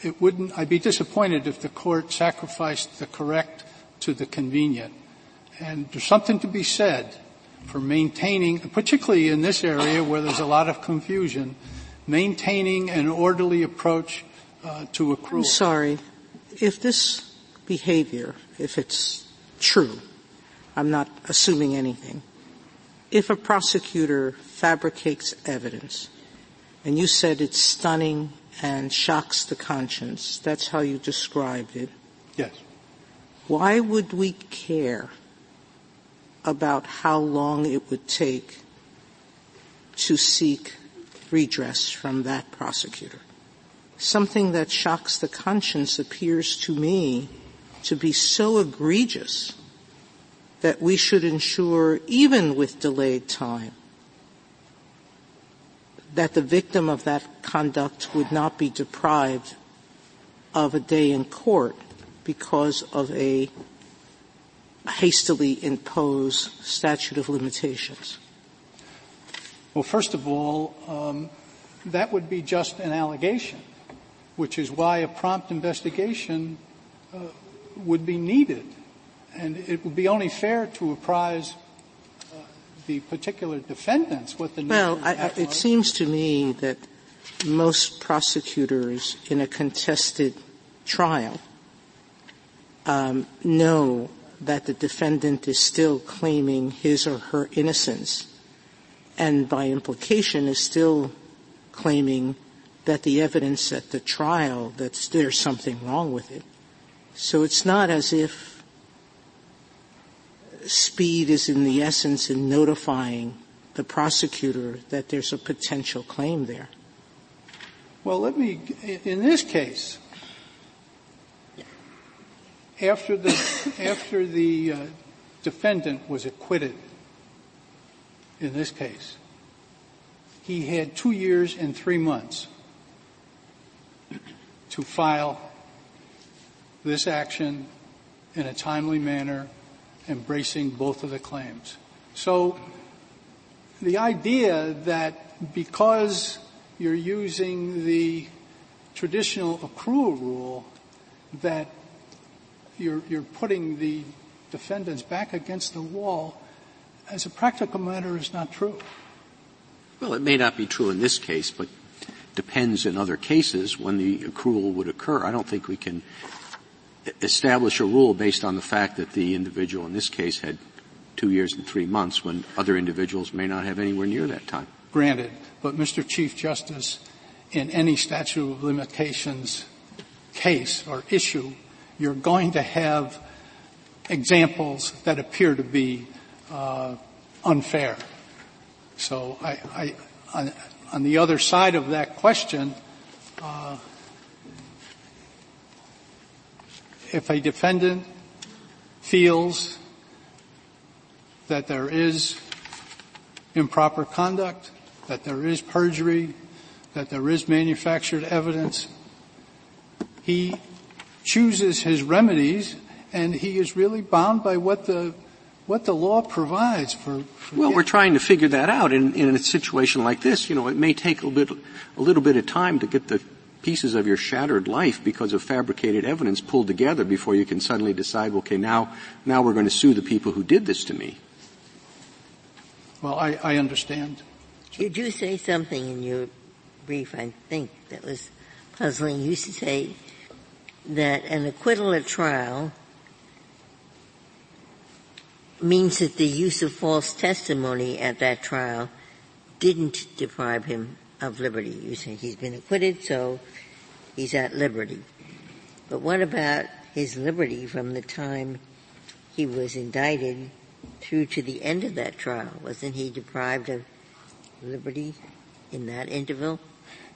it wouldn't. I'd be disappointed if the court sacrificed the correct to the convenient. And there's something to be said for maintaining, particularly in this area where there's a lot of confusion, maintaining an orderly approach uh, to accrual. I'm sorry. If this behavior, if it's true, I'm not assuming anything. If a prosecutor fabricates evidence, and you said it's stunning and shocks the conscience, that's how you described it. Yes. Why would we care about how long it would take to seek redress from that prosecutor. Something that shocks the conscience appears to me to be so egregious that we should ensure, even with delayed time, that the victim of that conduct would not be deprived of a day in court because of a hastily imposed statute of limitations? Well, first of all, um, that would be just an allegation, which is why a prompt investigation uh, would be needed. And it would be only fair to apprise uh, the particular defendants what the well, I, I, it seems to me that most prosecutors in a contested trial um, know that the defendant is still claiming his or her innocence, and by implication is still claiming that the evidence at the trial that there's something wrong with it. So it's not as if speed is in the essence in notifying the prosecutor that there's a potential claim there. Well, let me, in this case, after the, after the uh, defendant was acquitted in this case, he had two years and three months to file this action in a timely manner, embracing both of the claims. So the idea that because you're using the traditional accrual rule that you're, you're putting the defendants back against the wall as a practical matter is not true. Well, it may not be true in this case, but depends in other cases when the accrual would occur. I don't think we can establish a rule based on the fact that the individual in this case had two years and three months when other individuals may not have anywhere near that time. Granted, but Mr. Chief Justice, in any statute of limitations case or issue, you're going to have examples that appear to be uh, unfair. So I, I, on the other side of that question, uh, if a defendant feels that there is improper conduct, that there is perjury, that there is manufactured evidence, he chooses his remedies and he is really bound by what the what the law provides for. for well, we're trying to figure that out. In, in a situation like this, you know, it may take a little, bit, a little bit of time to get the pieces of your shattered life because of fabricated evidence pulled together before you can suddenly decide, okay, now, now we're going to sue the people who did this to me. Well, I, I understand. You do say something in your brief, I think, that was puzzling. You say that an acquittal at trial means that the use of false testimony at that trial didn't deprive him of liberty. You say he's been acquitted, so he's at liberty. But what about his liberty from the time he was indicted through to the end of that trial? Wasn't he deprived of liberty in that interval?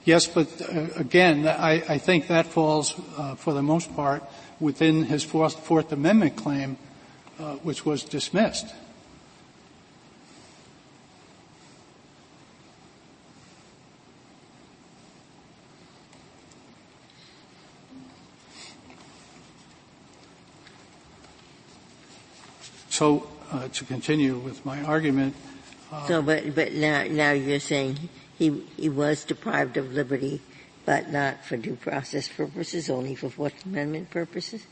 Yes, but uh, again, I, I, think that falls, uh, for the most part, within his Fourth, Fourth Amendment claim uh, which was dismissed. So, uh, to continue with my argument. Uh, so, but but now now you're saying he he was deprived of liberty, but not for due process purposes, only for Fourth Amendment purposes.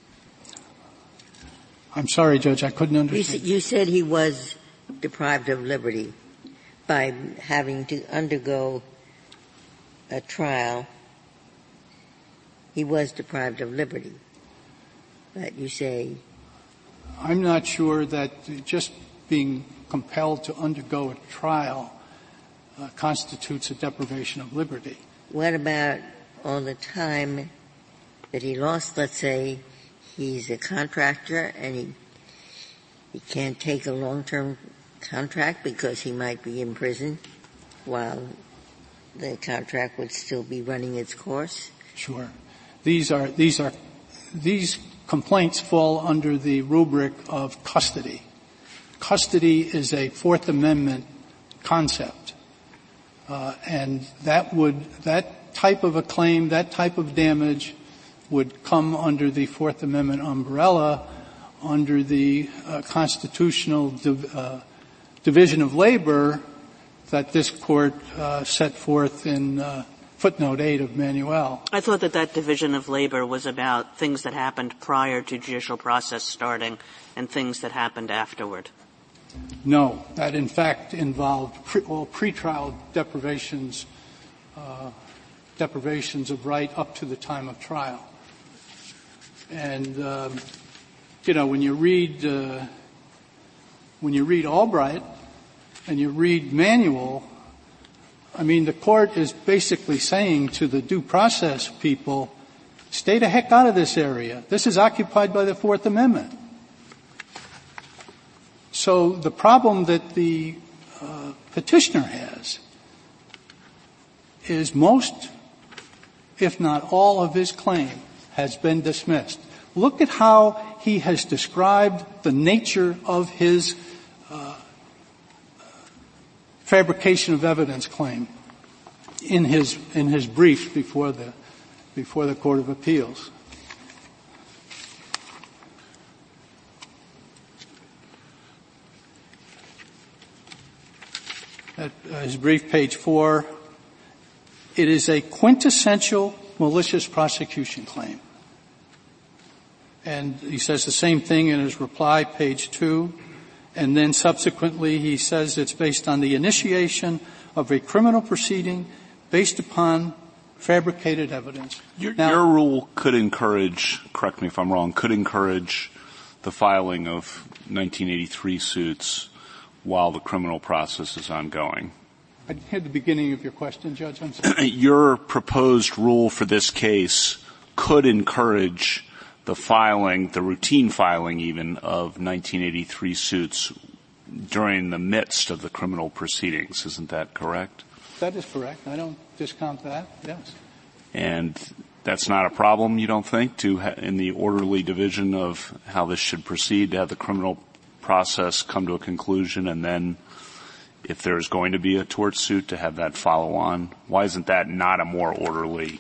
I'm sorry, Judge, I couldn't understand. You, you said he was deprived of liberty by having to undergo a trial. He was deprived of liberty. But you say. I'm not sure that just being compelled to undergo a trial uh, constitutes a deprivation of liberty. What about all the time that he lost, let's say, he's a contractor and he he can't take a long-term contract because he might be in prison while the contract would still be running its course? Sure. These are these are these complaints fall under the rubric of custody. Custody is a Fourth Amendment concept, uh, and that would that type of a claim, that type of damage, would come under the Fourth Amendment umbrella under the uh, constitutional div- uh, division of labor that this court uh, set forth in uh, footnote 8 of Manuel. I thought that that division of labor was about things that happened prior to judicial process starting and things that happened afterward. No, that in fact involved pre, all pretrial deprivations, uh, deprivations of right up to the time of trial. And um, you know, when you read uh, when you read Albright and you read Manuel, I mean, the court is basically saying to the due process people, stay the heck out of this area. This is occupied by the Fourth Amendment. So the problem that the uh, petitioner has is most, if not all, of his claim has been dismissed. Look at how he has described the nature of his fabrication of evidence claim in his in his brief before the before the Court of Appeals. At uh, his brief, page four, it is a quintessential malicious prosecution claim. And he says the same thing in his reply, page two. And then subsequently he says it's based on the initiation of a criminal proceeding based upon fabricated evidence. Your, now, your rule could encourage, correct me if I'm wrong, could encourage the filing of 1983 suits while the criminal process is ongoing. I hear the beginning of your question, Judge. I'm sorry. [CLEARS THROAT] your proposed rule for this case could encourage the filing, the routine filing even, of 1983 suits during the midst of the criminal proceedings. Isn't that correct? That is correct. I don't discount that. Yes. And that's not a problem, you don't think, to ha- in the orderly division of how this should proceed, to have the criminal process come to a conclusion and then if there's going to be a tort suit to have that follow on? Why isn't that not a more orderly?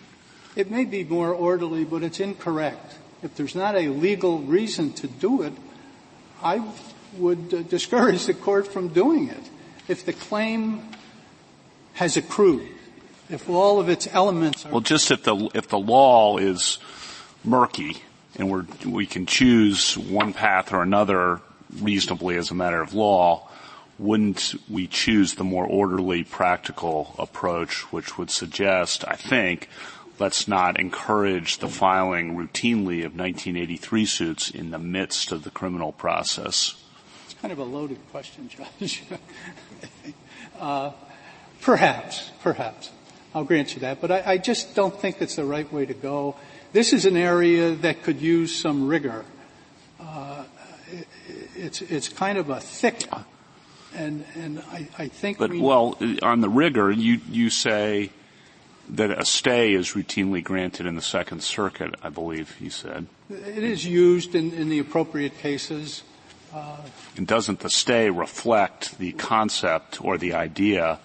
It may be more orderly, but it's incorrect. If there's not a legal reason to do it, I would uh, discourage the court from doing it. If the claim has accrued, if all of its elements well, just if the if the law is murky and we're, we can choose one path or another reasonably as a matter of law, wouldn't we choose the more orderly, practical approach, which would suggest, I think, let's not encourage the filing routinely of 1983 suits in the midst of the criminal process? It's kind of a loaded question, Judge. [LAUGHS] uh, perhaps, perhaps. I'll grant you that, but I, I just don't think it's the right way to go. This is an area that could use some rigor. Uh, it, it's it's kind of a thick and and I, I think. But we, well, on the rigor, you you say that a stay is routinely granted in the Second Circuit. I believe he said it is used in, in the appropriate cases. Uh, and doesn't the stay reflect the concept or the idea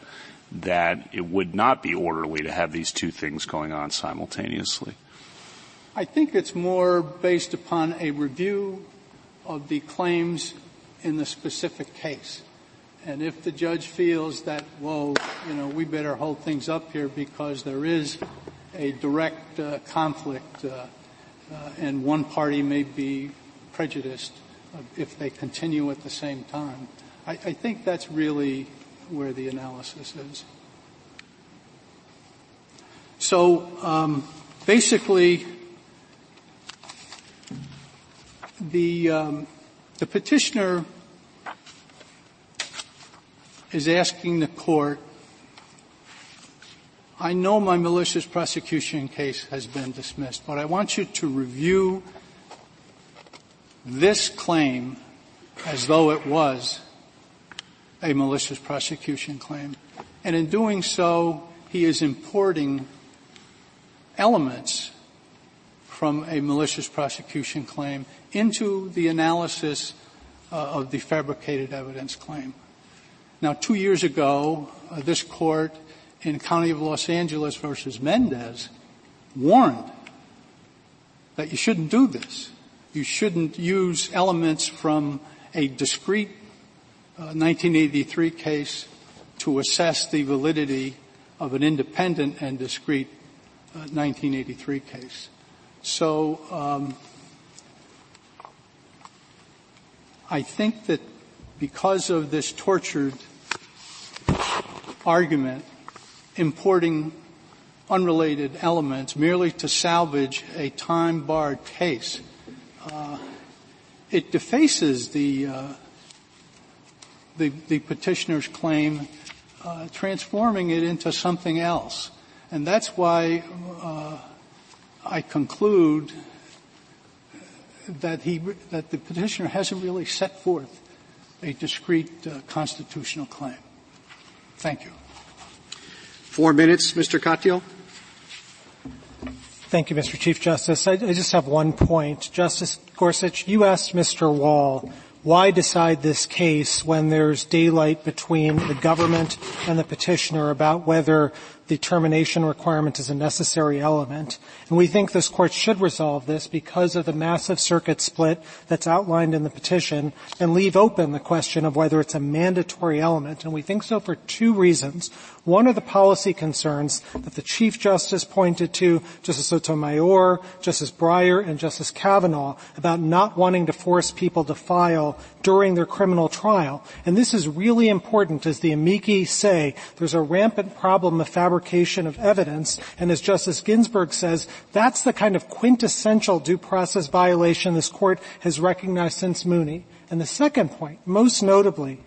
that it would not be orderly to have these two things going on simultaneously? I think it's more based upon a review of the claims in the specific case. And if the judge feels that, well, you know, we better hold things up here because there is a direct uh, conflict uh, uh, and one party may be prejudiced if they continue at the same time, I, I think that's really where the analysis is. So um, basically, the um, the petitioner is asking the court, I know my malicious prosecution case has been dismissed, but I want you to review this claim as though it was a malicious prosecution claim. And in doing so, he is importing elements from a malicious prosecution claim into the analysis uh, of the fabricated evidence claim. Now, two years ago, uh, this court in County of Los Angeles versus Mendez warned that you shouldn't do this. You shouldn't use elements from a discrete uh, 1983 case to assess the validity of an independent and discrete uh, 1983 case. So um, I think that because of this tortured argument, importing unrelated elements merely to salvage a time-barred case, uh, it defaces the, uh, the, the petitioner's claim, uh, transforming it into something else. And that's why uh, I conclude that he that the petitioner hasn't really set forth a discrete uh, constitutional claim. Thank you. Four minutes, Mr. Katyal. Thank you, Mr. Chief Justice. I, I just have one point. Justice Gorsuch, you asked Mr. Wall why decide this case when there's daylight between the government and the petitioner about whether the termination requirement is a necessary element. And we think this court should resolve this because of the massive circuit split that's outlined in the petition and leave open the question of whether it's a mandatory element. And we think so for two reasons. One are the policy concerns that the Chief Justice pointed to, Justice Sotomayor, Justice Breyer, and Justice Kavanaugh about not wanting to force people to file during their criminal trial. And this is really important as the amici say, there's a rampant problem of fabrication of evidence, and as Justice Ginsburg says, that's the kind of quintessential due process violation this court has recognized since Mooney. And the second point, most notably,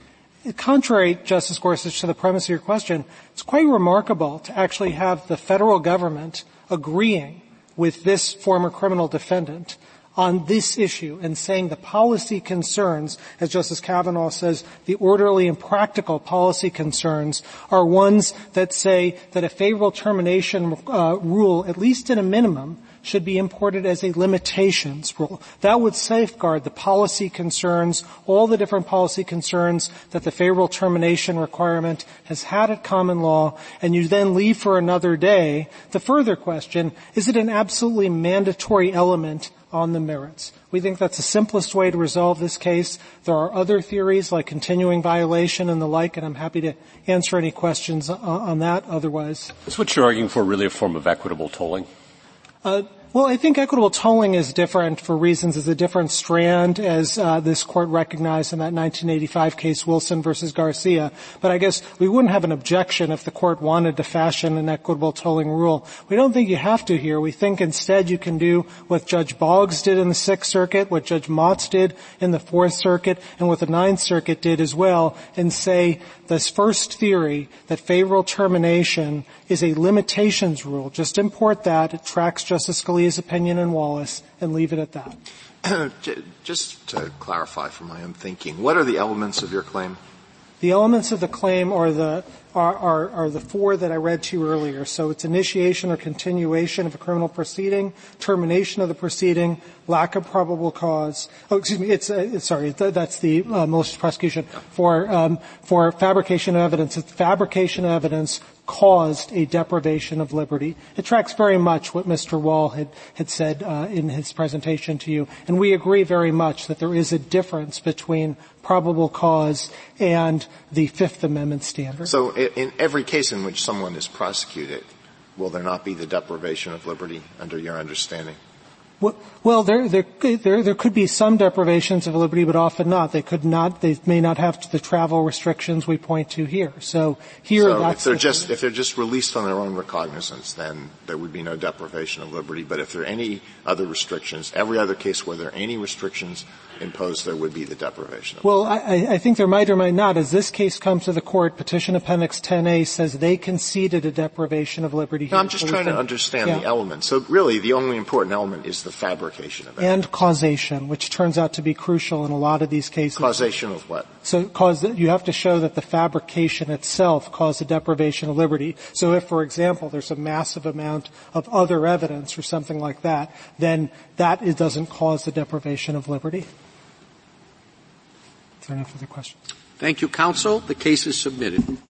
contrary, Justice Gorsuch, to the premise of your question, it's quite remarkable to actually have the federal government agreeing with this former criminal defendant on this issue and saying the policy concerns, as Justice Kavanaugh says, the orderly and practical policy concerns are ones that say that a favorable termination uh, rule, at least in a minimum, should be imported as a limitations rule. That would safeguard the policy concerns, all the different policy concerns that the favorable termination requirement has had at common law, and you then leave for another day the further question, is it an absolutely mandatory element on the merits. We think that's the simplest way to resolve this case. There are other theories like continuing violation and the like, and I'm happy to answer any questions on that otherwise. Is what you're arguing for really a form of equitable tolling? Uh, well, I think equitable tolling is different for reasons. It's a different strand, as uh, this court recognized in that 1985 case, Wilson versus Garcia. But I guess we wouldn't have an objection if the court wanted to fashion an equitable tolling rule. We don't think you have to here. We think instead you can do what Judge Boggs did in the Sixth Circuit, what Judge Motz did in the Fourth Circuit, and what the Ninth Circuit did as well, and say this first theory that favorable termination is a limitations rule. Just import that. It tracks Justice Scalia's opinion in Wallace and leave it at that. [CLEARS THROAT] Just to clarify for my own thinking, what are the elements of your claim? The elements of the claim are the are, are, are, the four that I read to you earlier. So it's initiation or continuation of a criminal proceeding, termination of the proceeding, lack of probable cause. Oh, excuse me. It's, uh, sorry. that's the uh, malicious prosecution for um, for fabrication of evidence. It's fabrication of evidence caused a deprivation of liberty. It tracks very much what Mr. Wall had, had said uh, in his presentation to you. And we agree very much that there is a difference between probable cause and the Fifth Amendment standard. So in every case in which someone is prosecuted, will there not be the deprivation of liberty under your understanding? Well, there, there, there, there could be some deprivations of liberty, but often not. They could not, they may not have the travel restrictions we point to here. So here, so that's if they're the just if they're just released on their own recognizance, then there would be no deprivation of liberty. But if there are any other restrictions, every other case where there are any restrictions imposed, there would be the deprivation. well, I, I, think there might or might not. As this case comes to the court, Petition Appendix 10A says they conceded a deprivation of liberty. No, I'm just so trying to understand yeah. the elements. So really, the only important element is the fabrication of evidence. And causation, which turns out to be crucial in a lot of these cases. Causation of what? So cause, you have to show that the fabrication itself caused a deprivation of liberty. So if, for example, there's a massive amount of other evidence or something like that, then that it doesn't cause the deprivation of liberty. Is there further questions? Thank you, counsel. The case is submitted.